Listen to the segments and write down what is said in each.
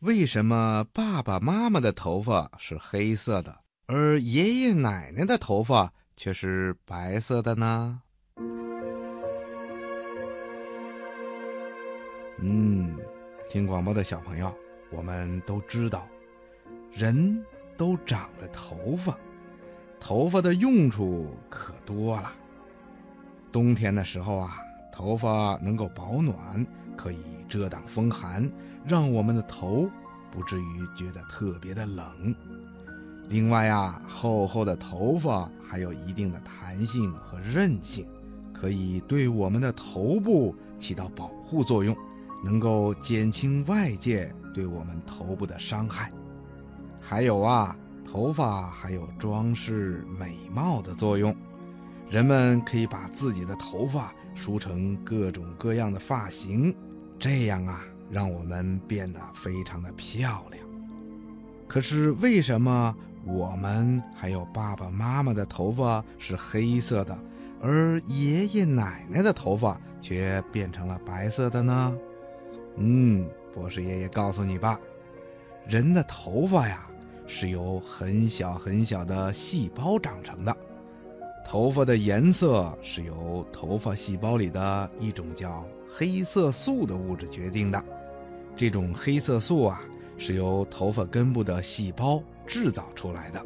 为什么爸爸妈妈的头发是黑色的，而爷爷奶奶的头发却是白色的呢？嗯，听广播的小朋友，我们都知道，人都长了头发，头发的用处可多了。冬天的时候啊，头发能够保暖，可以遮挡风寒，让我们的头不至于觉得特别的冷。另外啊，厚厚的头发还有一定的弹性和韧性，可以对我们的头部起到保护作用。能够减轻外界对我们头部的伤害，还有啊，头发还有装饰美貌的作用。人们可以把自己的头发梳成各种各样的发型，这样啊，让我们变得非常的漂亮。可是为什么我们还有爸爸妈妈的头发是黑色的，而爷爷奶奶的头发却变成了白色的呢？嗯，博士爷爷告诉你吧，人的头发呀是由很小很小的细胞长成的，头发的颜色是由头发细胞里的一种叫黑色素的物质决定的。这种黑色素啊是由头发根部的细胞制造出来的。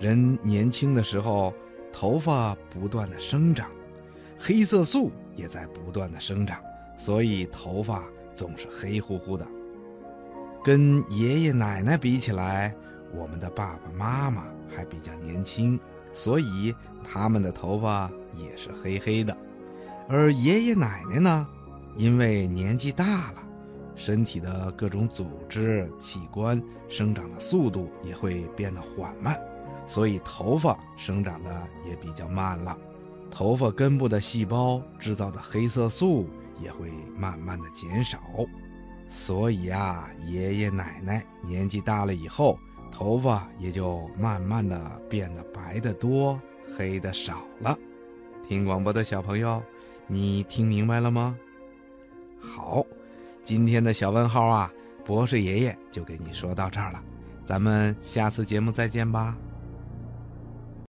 人年轻的时候，头发不断的生长，黑色素也在不断的生长，所以头发。总是黑乎乎的，跟爷爷奶奶比起来，我们的爸爸妈妈还比较年轻，所以他们的头发也是黑黑的。而爷爷奶奶呢，因为年纪大了，身体的各种组织器官生长的速度也会变得缓慢，所以头发生长的也比较慢了。头发根部的细胞制造的黑色素。也会慢慢的减少，所以啊，爷爷奶奶年纪大了以后，头发也就慢慢的变得白的多，黑的少了。听广播的小朋友，你听明白了吗？好，今天的小问号啊，博士爷爷就给你说到这儿了，咱们下次节目再见吧。